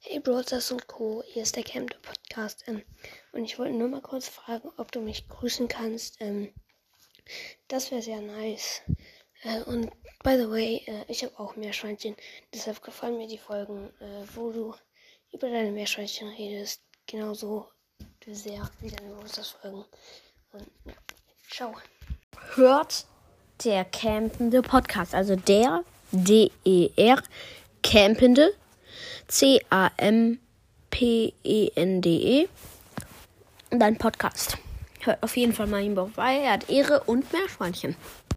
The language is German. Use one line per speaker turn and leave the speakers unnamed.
Hey Brothers und Co., hier ist der Camp Podcast. Ähm, und ich wollte nur mal kurz fragen, ob du mich grüßen kannst. Ähm, das wäre sehr nice. Äh, und by the way, äh, ich habe auch Meerschweinchen. Deshalb gefallen mir die Folgen, äh, wo du über deine Meerschweinchen redest. Genauso sehr wie deine Brothers Folgen. Und ja, ciao.
Hört der campende Podcast, also der D-E-R campende C-A-M-P-E-N-D-E und ein Podcast. Hört auf jeden Fall mal ihn vorbei. Er hat Ehre und Meerschweinchen.